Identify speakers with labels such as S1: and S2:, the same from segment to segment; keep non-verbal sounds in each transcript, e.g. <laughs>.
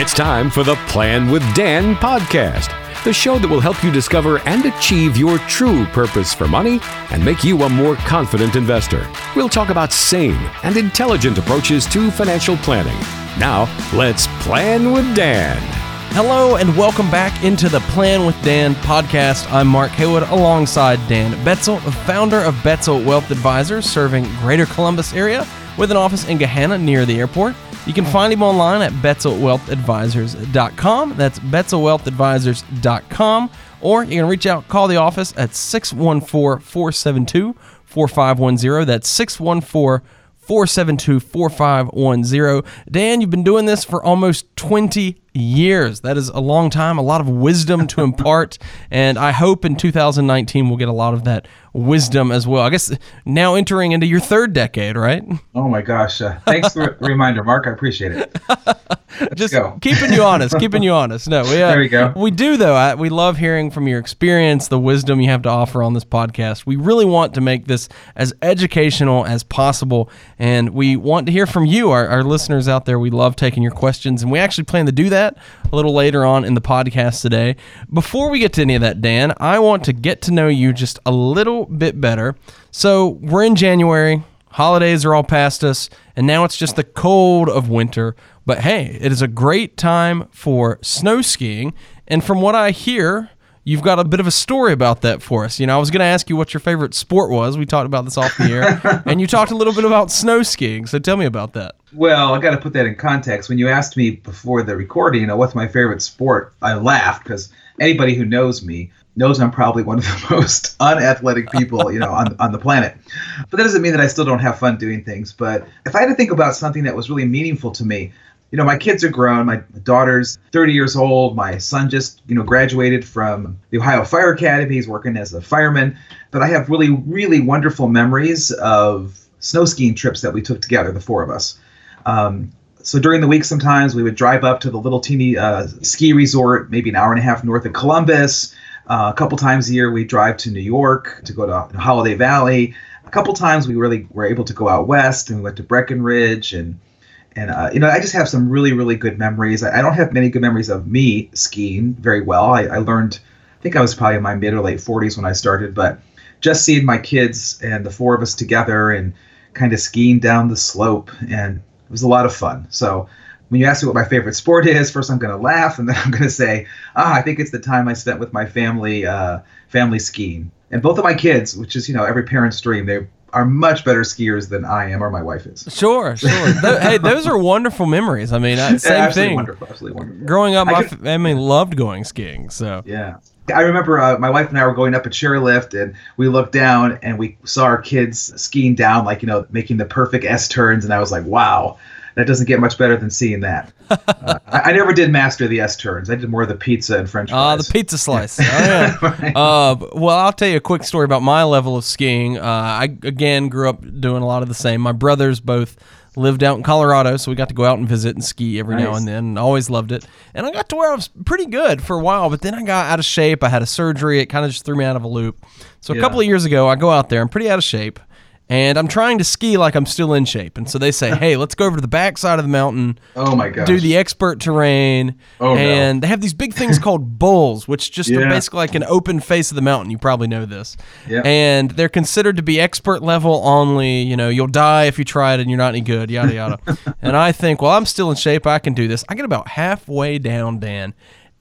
S1: It's time for the Plan with Dan podcast, the show that will help you discover and achieve your true purpose for money and make you a more confident investor. We'll talk about sane and intelligent approaches to financial planning. Now, let's plan with Dan.
S2: Hello and welcome back into the Plan with Dan podcast. I'm Mark Haywood alongside Dan Betzel, founder of Betzel Wealth Advisors, serving Greater Columbus area with an office in Gahanna near the airport. You can oh. find him online at betzelwealthadvisors.com. That's betzelwealthadvisors.com. Or you can reach out, call the office at 614 472 4510. That's 614 472 4510. Dan, you've been doing this for almost 20 years. That is a long time, a lot of wisdom to impart. <laughs> And I hope in 2019 we'll get a lot of that wisdom as well. I guess now entering into your third decade, right?
S3: Oh my gosh. Uh, thanks for <laughs> the reminder, Mark. I appreciate it. <laughs>
S2: Just go. keeping you honest, keeping you honest. No, we,
S3: uh, there we go.
S2: We do, though. I, we love hearing from your experience, the wisdom you have to offer on this podcast. We really want to make this as educational as possible. And we want to hear from you, our, our listeners out there. We love taking your questions. And we actually plan to do that a little later on in the podcast today. Before we get to any of that, Dan, I want to get to know you just a little bit better. So we're in January. Holidays are all past us, and now it's just the cold of winter. But hey, it is a great time for snow skiing. And from what I hear, you've got a bit of a story about that for us. You know, I was going to ask you what your favorite sport was. We talked about this off the air, <laughs> and you talked a little bit about snow skiing. So tell me about that.
S3: Well, I got to put that in context. When you asked me before the recording, you know, what's my favorite sport, I laughed because anybody who knows me knows I'm probably one of the <laughs> most unathletic people, you know, on on the planet. But that doesn't mean that I still don't have fun doing things. But if I had to think about something that was really meaningful to me, you know, my kids are grown. My daughter's 30 years old. My son just, you know, graduated from the Ohio Fire Academy. He's working as a fireman. But I have really, really wonderful memories of snow skiing trips that we took together, the four of us. Um, so during the week, sometimes we would drive up to the little teeny uh, ski resort, maybe an hour and a half north of Columbus. Uh, a couple times a year, we drive to New York to go to Holiday Valley. A couple times we really were able to go out west and we went to Breckenridge and and uh, you know I just have some really really good memories. I, I, don't have many good memories of me skiing very well. I, I learned, I think I was probably in my mid or late 40s when I started, but just seeing my kids and the four of us together and kind of skiing down the slope and it was a lot of fun. So when you ask me what my favorite sport is, first I'm going to laugh and <laughs> then I'm going to say, ah, I think it's the time I spent with my family, uh, family skiing. And both of my kids, which is you know every parent's dream, they are much better skiers than I am or my wife is.
S2: Sure, sure. <laughs> Hey, those are wonderful memories. I mean, same
S3: yeah,
S2: thing.
S3: Wonderful, absolutely wonderful.
S2: Growing up, my could, family loved going skiing. So
S3: yeah, I remember uh, my wife and I were going up a chairlift, and we looked down and we saw our kids skiing down, like you know, making the perfect S turns, and I was like, wow that doesn't get much better than seeing that. <laughs> Uh, I, I, never did master the S turns. I did more of the pizza and French
S2: ah, fries. Uh, the pizza <laughs> slice. oh, yeah. <laughs> right. uh, well, I'll tell you a quick story about my level of skiing. Uh, I again grew up doing a lot of the same. My brothers both lived out in Colorado, so we got to go out and visit and ski every nice. now and then. And always loved it. And I got to where I was pretty good for a while, but then I got out of shape. I had a surgery. It kind of just threw me out of a loop. So a yeah. couple of years ago, I go out there. I'm pretty out of shape and I'm trying to ski like I'm still in shape. And so they say, "Hey, let's go over to the backside of the mountain. <laughs>
S3: Oh my god!
S2: Do the expert terrain."
S3: Oh
S2: And
S3: no.
S2: they have these big things <laughs> called bowls, which just yeah. are basically like an open face of the mountain. You probably know this.
S3: Yeah.
S2: And they're considered to be expert level only. You know, you'll die if you try it and you're not any good. Yada yada. <laughs> and I think, well, I'm still in shape. I can do this. I get about halfway down, Dan,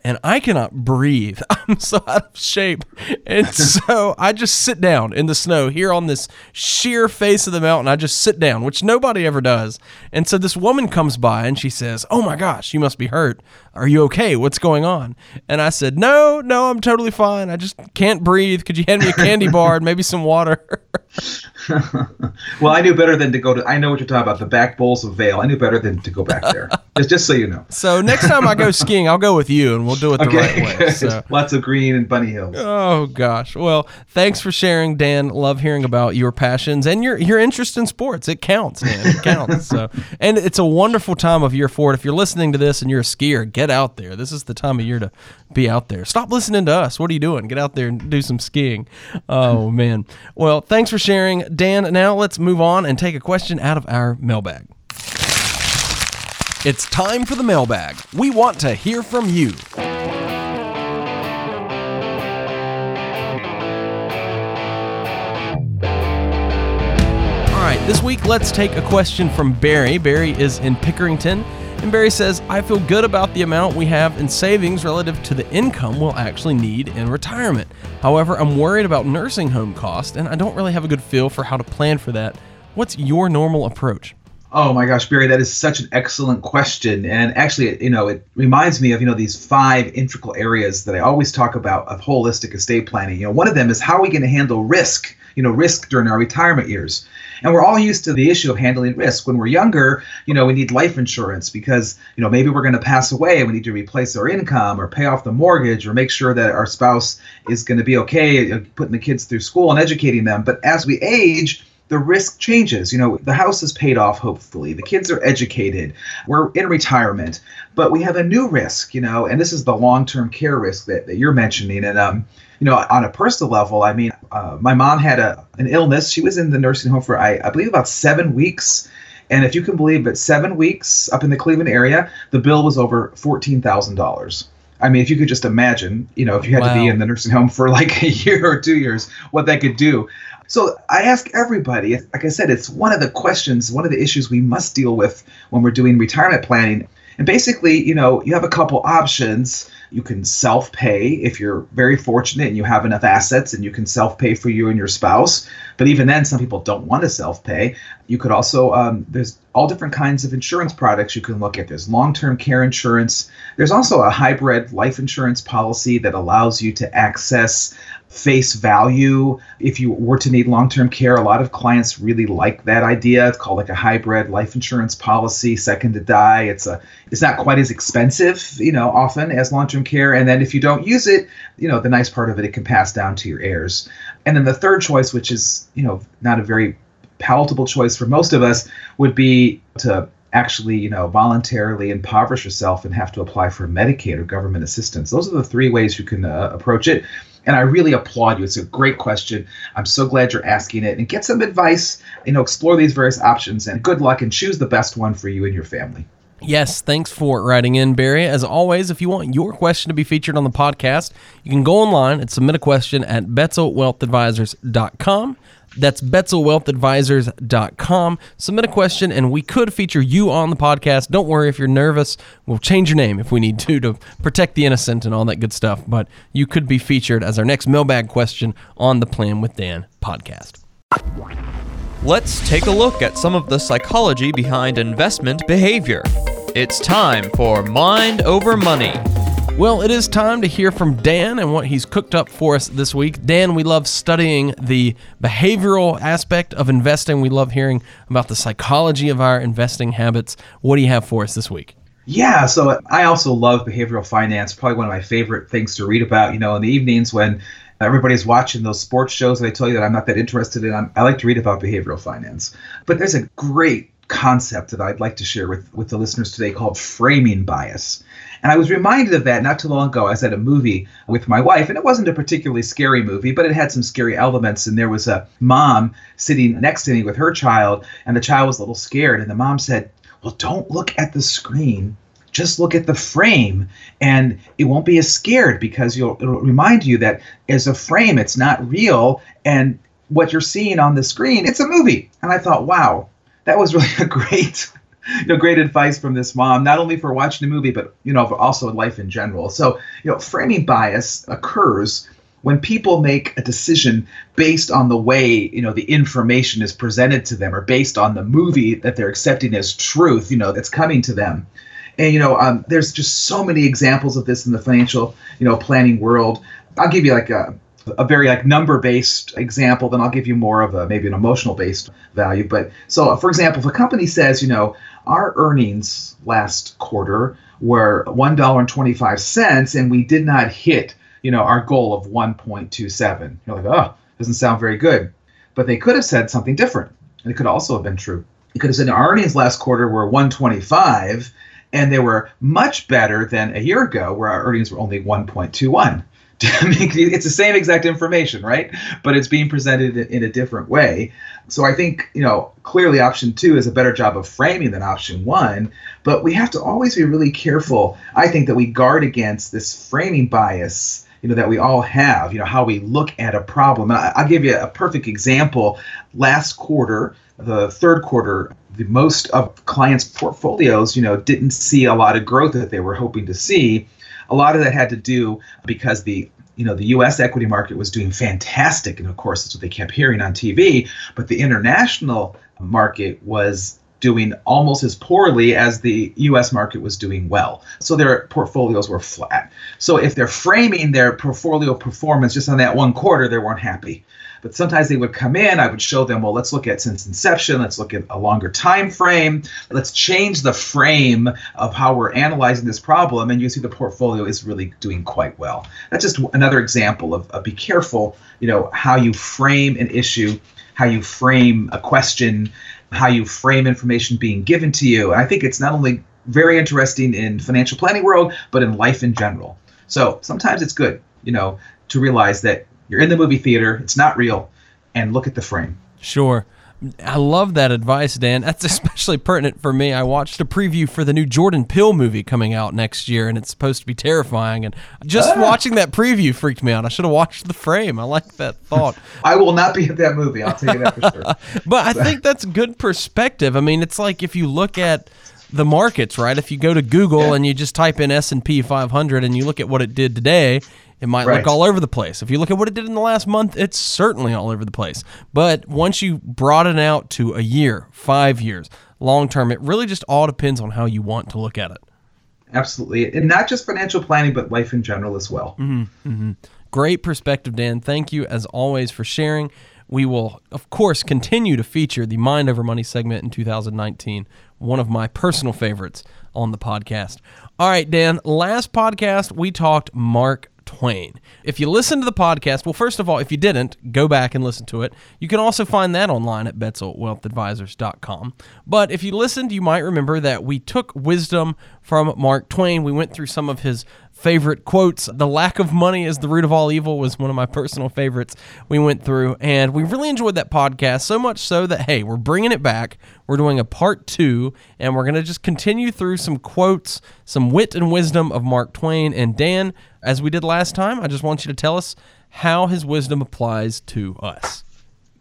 S2: and I cannot breathe. <laughs> I'm so out of shape. And <laughs> so I just sit down in the snow here on this sheer face of the mountain. I just sit down, which nobody ever does. And so this woman comes by and she says, Oh my gosh, you must be hurt. Are you okay? What's going on? And I said, No, no, I'm totally fine. I just can't breathe. Could you hand me a candy bar and maybe some water? <laughs>
S3: well, I knew better than to go to. I know what you're talking about. The back bowls of Vail. I knew better than to go back there. just, just so you know.
S2: So next time I go <laughs> skiing, I'll go with you, and we'll do it the okay. right way. <laughs> So.
S3: Lots of green and bunny hills.
S2: Oh gosh. Well, thanks for sharing, Dan. Love hearing about your passions and your your interest in sports. It counts, man. It counts. so, and it's a wonderful time of year for it. If you're listening to this and you're a skier, get out there. This is the time of year to be out there. Stop listening to us. What are you doing? Get out there and do some skiing. Oh <laughs> man. Well, thanks for sharing, Dan. Now let's move on and take a question out of our mailbag. It's time for the mailbag. We want to hear from you. All right, this week let's take a question from Barry. Barry is in Pickerington, and Barry says, I feel good about the amount we have in savings relative to the income we'll actually need in retirement. However, I'm worried about nursing home costs, and I don't really have a good feel for how to plan for that. What's your normal approach?
S3: Oh my gosh, Barry, that is such an excellent question. And actually, you know, it reminds me of, you know, these five integral areas that I always talk about of holistic estate planning. You know, one of them is how are we going to handle risk, you know, risk during our retirement years. And we're all used to the issue of handling risk. When we're younger, you know, we need life insurance because, you know, maybe we're going to pass away and we need to replace our income or pay off the mortgage or make sure that our spouse is going to be okay uh, putting the kids through school and educating them. But as we age, the risk changes. You know, the house is paid off, hopefully. The kids are educated. We're in retirement. But we have a new risk, you know, and this is the long term care risk that, that you're mentioning. And, um, you know, on a personal level, I mean, uh, my mom had a an illness. She was in the nursing home for, I, I believe, about seven weeks. And if you can believe it, seven weeks up in the Cleveland area, the bill was over $14,000. I mean, if you could just imagine, you know, if you had wow. to be in the nursing home for like <laughs> a year or two years, what that could do. So I ask everybody, like I said, it's one of the questions, one of the issues we must deal with when we're doing retirement planning. And basically, you know, you have a couple options. You can self pay if you're very fortunate and you have enough assets and you can self pay for you and your spouse. But even then, some people don't want to self pay. You could also, um, there's all different kinds of insurance products you can look at. There's long term care insurance. There's also a hybrid life insurance policy that allows you to access face value if you were to need long-term care a lot of clients really like that idea it's called like a hybrid life insurance policy second to die it's a it's not quite as expensive you know often as long-term care and then if you don't use it you know the nice part of it it can pass down to your heirs and then the third choice which is you know not a very palatable choice for most of us would be to actually, you know, voluntarily impoverish yourself and have to apply for Medicaid or government assistance. Those are the three ways you can uh, approach it. And I really applaud you. It's a great question. I'm so glad you're asking it and get some advice, you know, explore these various options and good luck and choose the best one for you and your family.
S2: Yes, thanks for writing in, Barry. As always, if you want your question to be featured on the podcast, you can go online and submit a question at betzelwealthadvisors.com. That's betzelwealthadvisors.com. Submit a question, and we could feature you on the podcast. Don't worry if you're nervous. We'll change your name if we need to to protect the innocent and all that good stuff. But you could be featured as our next mailbag question on the Plan with Dan podcast.
S4: Let's take a look at some of the psychology behind investment behavior. It's time for Mind Over Money.
S2: Well, it is time to hear from Dan and what he's cooked up for us this week. Dan, we love studying the behavioral aspect of investing. We love hearing about the psychology of our investing habits. What do you have for us this week?
S3: Yeah, so I also love behavioral finance. Probably one of my favorite things to read about. You know, in the evenings when everybody's watching those sports shows, and I tell you that I'm not that interested in. I'm, I like to read about behavioral finance. But there's a great concept that I'd like to share with with the listeners today called framing bias. And I was reminded of that not too long ago. I was at a movie with my wife, and it wasn't a particularly scary movie, but it had some scary elements. And there was a mom sitting next to me with her child, and the child was a little scared. And the mom said, Well, don't look at the screen. Just look at the frame, and it won't be as scared because you'll it'll remind you that as a frame, it's not real, and what you're seeing on the screen, it's a movie. And I thought, wow, that was <laughs> really a great you know, great advice from this mom, not only for watching the movie, but you know, also life in general. So, you know, framing bias occurs when people make a decision based on the way you know the information is presented to them, or based on the movie that they're accepting as truth, you know, that's coming to them. And you know, um, there's just so many examples of this in the financial, you know, planning world. I'll give you like a a very like number based example then i'll give you more of a maybe an emotional based value but so for example if a company says you know our earnings last quarter were $1.25 and we did not hit, you know, our goal of 1.27. You're like, oh, doesn't sound very good. But they could have said something different. And it could also have been true. It could have said our earnings last quarter were 125 and they were much better than a year ago where our earnings were only 1.21. <laughs> it's the same exact information, right? But it's being presented in a different way. So I think, you know, clearly option two is a better job of framing than option one, but we have to always be really careful. I think that we guard against this framing bias you know that we all have you know how we look at a problem i'll give you a perfect example last quarter the third quarter the most of clients portfolios you know didn't see a lot of growth that they were hoping to see a lot of that had to do because the you know the U.S. equity market was doing fantastic, and of course that's what they kept hearing on TV. But the international market was doing almost as poorly as the US market was doing well. So their portfolios were flat. So if they're framing their portfolio performance just on that one quarter, they weren't happy. But sometimes they would come in, I would show them, well, let's look at since inception, let's look at a longer time frame, let's change the frame of how we're analyzing this problem, and you see the portfolio is really doing quite well. That's just another example of, of be careful, you know, how you frame an issue, how you frame a question, how you frame information being given to you. And I think it's not only very interesting in financial planning world, but in life in general. So sometimes it's good, you know, to realize that you're in the movie theater, it's not real, and look at the frame.
S2: Sure. I love that advice, Dan. That's <laughs> especially pertinent for me. I watched a preview for the new Jordan Peele movie coming out next year, and it's supposed to be terrifying. And just ah. watching that preview freaked me out. I should have watched the frame. I like that thought. <laughs>
S3: I will not be at that movie. I'll tell you that for <laughs> sure.
S2: but I think that's good perspective. I mean, it's like if you look at the markets, right? If you go to Google yeah. and you just type in S and P 500 and you look at what it did today, it might right. look all over the place. If you look at what it did in the last month, it's certainly all over the place. But once you broaden out to a year, five years, long term, it really just all depends on how you want to look at it.
S3: Absolutely. And not just financial planning, but life in general as well.
S2: Mm-hmm, mm-hmm. Great perspective, Dan. Thank you, as always, for sharing. We will, of course, continue to feature the Mind Over Money segment in 2019, one of my personal favorites on the podcast. All right, Dan, last podcast we talked Mark Twain. If you listen to the podcast, well, first of all, if you didn't, go back and listen to it. You can also find that online at betzelwealthadvisors.com. But if you listened, you might remember that we took wisdom from Mark Twain. We went through some of his favorite quotes. The lack of money is the root of all evil was one of my personal favorites we went through. And we really enjoyed that podcast, so much so that, hey, we're bringing it back. We're doing a part two, and we're going to just continue through some quotes, some wit and wisdom of Mark Twain. And Dan, as we did last time, I just want you to tell us how his wisdom applies to us.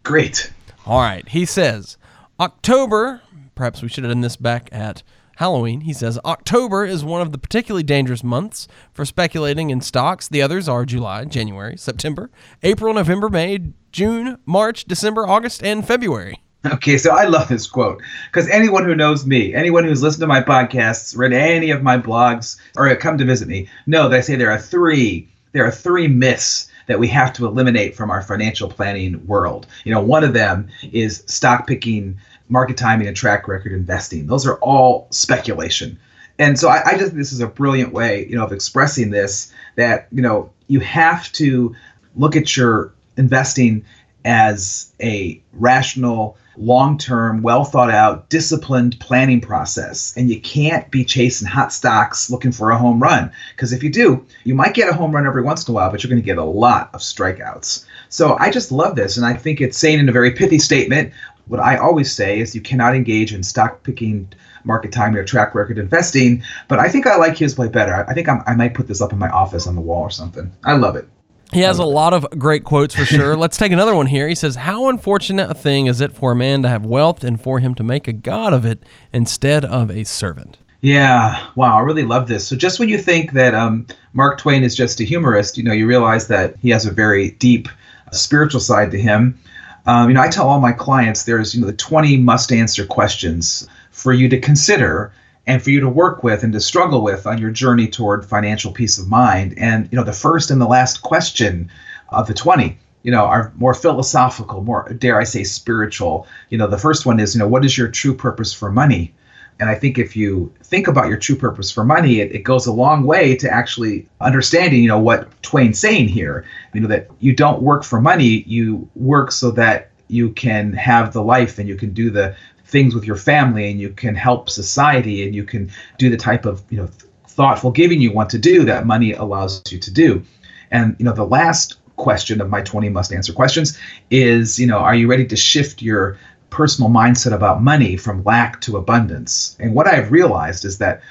S3: Great.
S2: All right. He says, October, perhaps we should have done this back at Halloween, he says October is one of the particularly dangerous months for speculating in stocks. The others are July, January, September, April, November, May, June, March, December, August, and February.
S3: Okay, so I love this quote because anyone who knows me, anyone who's listened to my podcasts, read any of my blogs, or come to visit me, know that I say there are three there are three myths that we have to eliminate from our financial planning world. You know, one of them is stock picking market timing and track record investing. Those are all speculation. And so I, I just think this is a brilliant way, you know, of expressing this that, you know, you have to look at your investing as a rational, long term, well thought out, disciplined planning process. And you can't be chasing hot stocks looking for a home run. Because if you do, you might get a home run every once in a while, but you're going to get a lot of strikeouts. So I just love this. And I think it's saying in a very pithy statement what I always say is you cannot engage in stock picking, market timing, or track record investing. But I think I like his way better. I think I'm, i might put this up in my office on the wall or something. I love it.
S2: He has a lot of great quotes for sure. <laughs> Let's take another one here. He says, How unfortunate a thing is it for a man to have wealth and for him to make a god of it instead of a servant?
S3: Yeah, wow, I really love this. So just when you think that um, Mark Twain is just a humorist, you know, you realize that he has a very deep spiritual side to him. Um, you know, I tell all my clients there's you know the 20 must answer questions for you to consider and for you to work with and to struggle with on your journey toward financial peace of mind. And you know, the first and the last question of the 20 you know are more philosophical more dare i say spiritual you know the first one is you know what is your true purpose for money and I think if you think about your true purpose for money, it, it goes a long way to actually understanding, you know, what Twain's saying here. You know, that you don't work for money, you work so that you can have the life and you can do the things with your family and you can help society and you can do the type of, you know, thoughtful giving you want to do that money allows you to do. And you know, the last question of my 20 must answer questions is, you know, are you ready to shift your personal mindset about money from lack to abundance? And what I've realized is that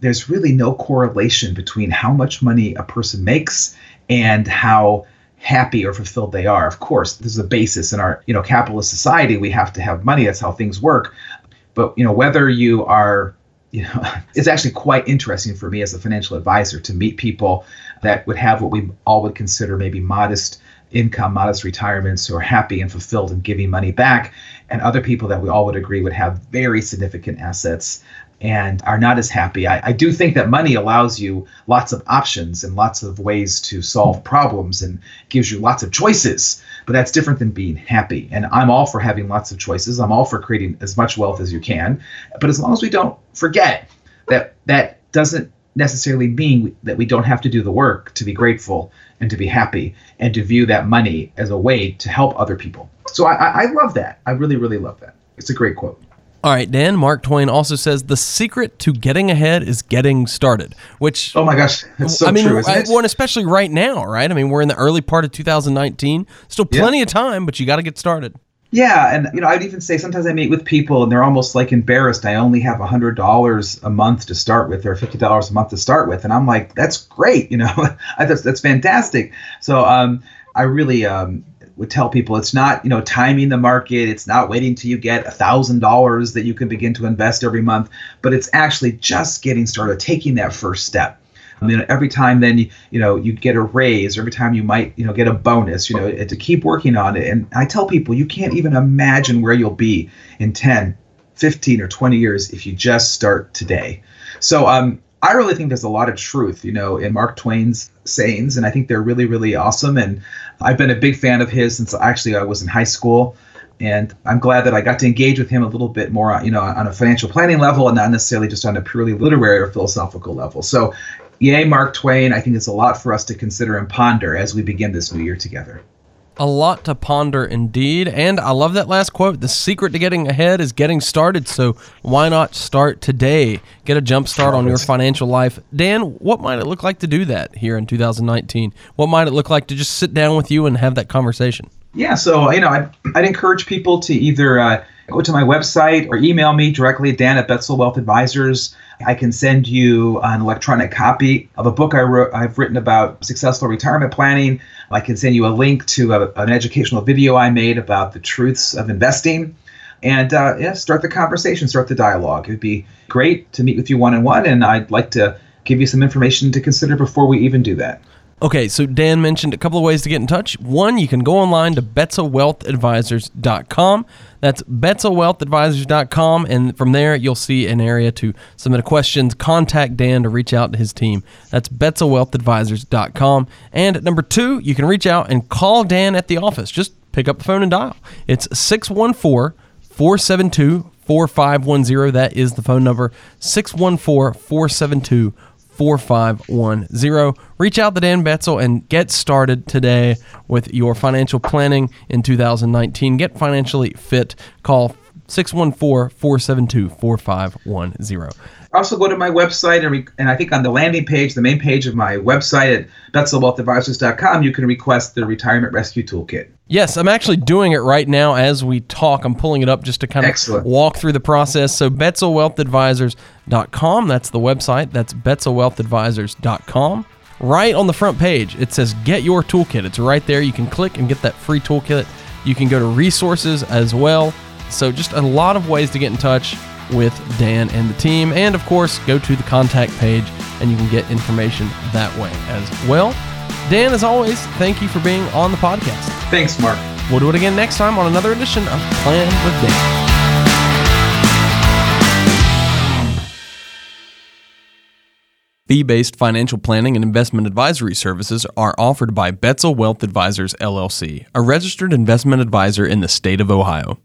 S3: there's really no correlation between how much money a person makes and how happy or fulfilled they are. Of course, this is a basis in our, you know, capitalist society. We have to have money. That's how things work. But you know, whether you are you know, <laughs> it's actually quite interesting for me as a financial advisor to meet people that would have what we all would consider maybe modest income, modest retirements, who are happy and fulfilled and giving money back, and other people that we all would agree would have very significant assets and are not as happy. I, I, do think that money allows you lots of options and lots of ways to solve problems and gives you lots of choices, but that's different than being happy. And I'm all for having lots of choices. I'm all for creating as much wealth as you can. But as long as we don't forget that that doesn't necessarily mean that we don't have to do the work to be grateful and to be happy and to view that money as a way to help other people. So I, I love that. I really, really love that. It's a great quote.
S2: All right, Dan, Mark Twain also says the secret to getting ahead is getting started, which
S3: Oh my gosh, so
S2: I mean,
S3: true, isn't
S2: I,
S3: it?
S2: well, especially right now, right? I mean, we're in the early part of 2019. Still plenty of time, but you got to get started.
S3: Yeah, and you know, I'd even say sometimes I meet with people and they're almost like embarrassed. I only have hundred dollars a month to start with, or fifty dollars a month to start with, and I'm like, that's great, you know, <laughs> that's that's fantastic. So um, I really um, would tell people it's not you know timing the market, it's not waiting till you get a thousand dollars that you can begin to invest every month, but it's actually just getting started, taking that first step. I mean, every time then you, you know you get a raise, every time you might you know get a bonus, you know, to keep working on it. And I tell people you can't even imagine where you'll be in 10, 15, or 20 years if you just start today. So um, I really think there's a lot of truth, you know, in Mark Twain's sayings, and I think they're really, really awesome. And I've been a big fan of his since actually I was in high school, and I'm glad that I got to engage with him a little bit more, you know, on a financial planning level, and not necessarily just on a purely literary or philosophical level. So, yay, Mark Twain! I think it's a lot for us to consider and ponder as we begin this new year together.
S2: A lot to ponder indeed. And I love that last quote. The secret to getting ahead is getting started. So why not start today? Get a jump start on your financial life. Dan, what might it look like to do that here in 2019? What might it look like to just sit down with you and have that conversation?
S3: Yeah, so you know, I'd, I'd encourage people to either uh, go to my website or email me directly, Dan at Betzel Wealth Advisors. I can send you an electronic copy of a book I wrote, I've written about successful retirement planning. I can send you a link to a, an educational video I made about the truths of investing. And uh, yeah, start the conversation, start the dialogue. It would be great to meet with you one on one, and I'd like to give you some information to consider before we even do that.
S2: Okay, so Dan mentioned a couple of ways to get in touch. One, you can go online to betzelwealthadvisors.com. That's betzelwealthadvisors.com, and from there you'll see an area to submit a questions, contact Dan to reach out to his team. That's betzelwealthadvisors.com. And number two, you can reach out and call Dan at the office. Just pick up the phone and dial. It's 614 472 4510. That is the phone number 614 472 4510. Reach out to Dan Betzel and get started today with your financial planning in 2019. Get financially fit. Call 614 472 4510.
S3: Also, go to my website and, re- and I think on the landing page, the main page of my website at betzelwealthadvisors.com, you can request the Retirement Rescue Toolkit.
S2: Yes, I'm actually doing it right now as we talk. I'm pulling it up just to kind of
S3: Excellent.
S2: walk through the process. So, betzelwealthadvisors.com, that's the website. That's betzelwealthadvisors.com. Right on the front page, it says Get Your Toolkit. It's right there. You can click and get that free toolkit. You can go to resources as well. So, just a lot of ways to get in touch with Dan and the team. And of course, go to the contact page and you can get information that way as well. Dan, as always, thank you for being on the podcast.
S3: Thanks, Mark.
S2: We'll do it again next time on another edition of Plan with Dan. Fee based financial planning and investment advisory services are offered by Betzel Wealth Advisors, LLC, a registered investment advisor in the state of Ohio.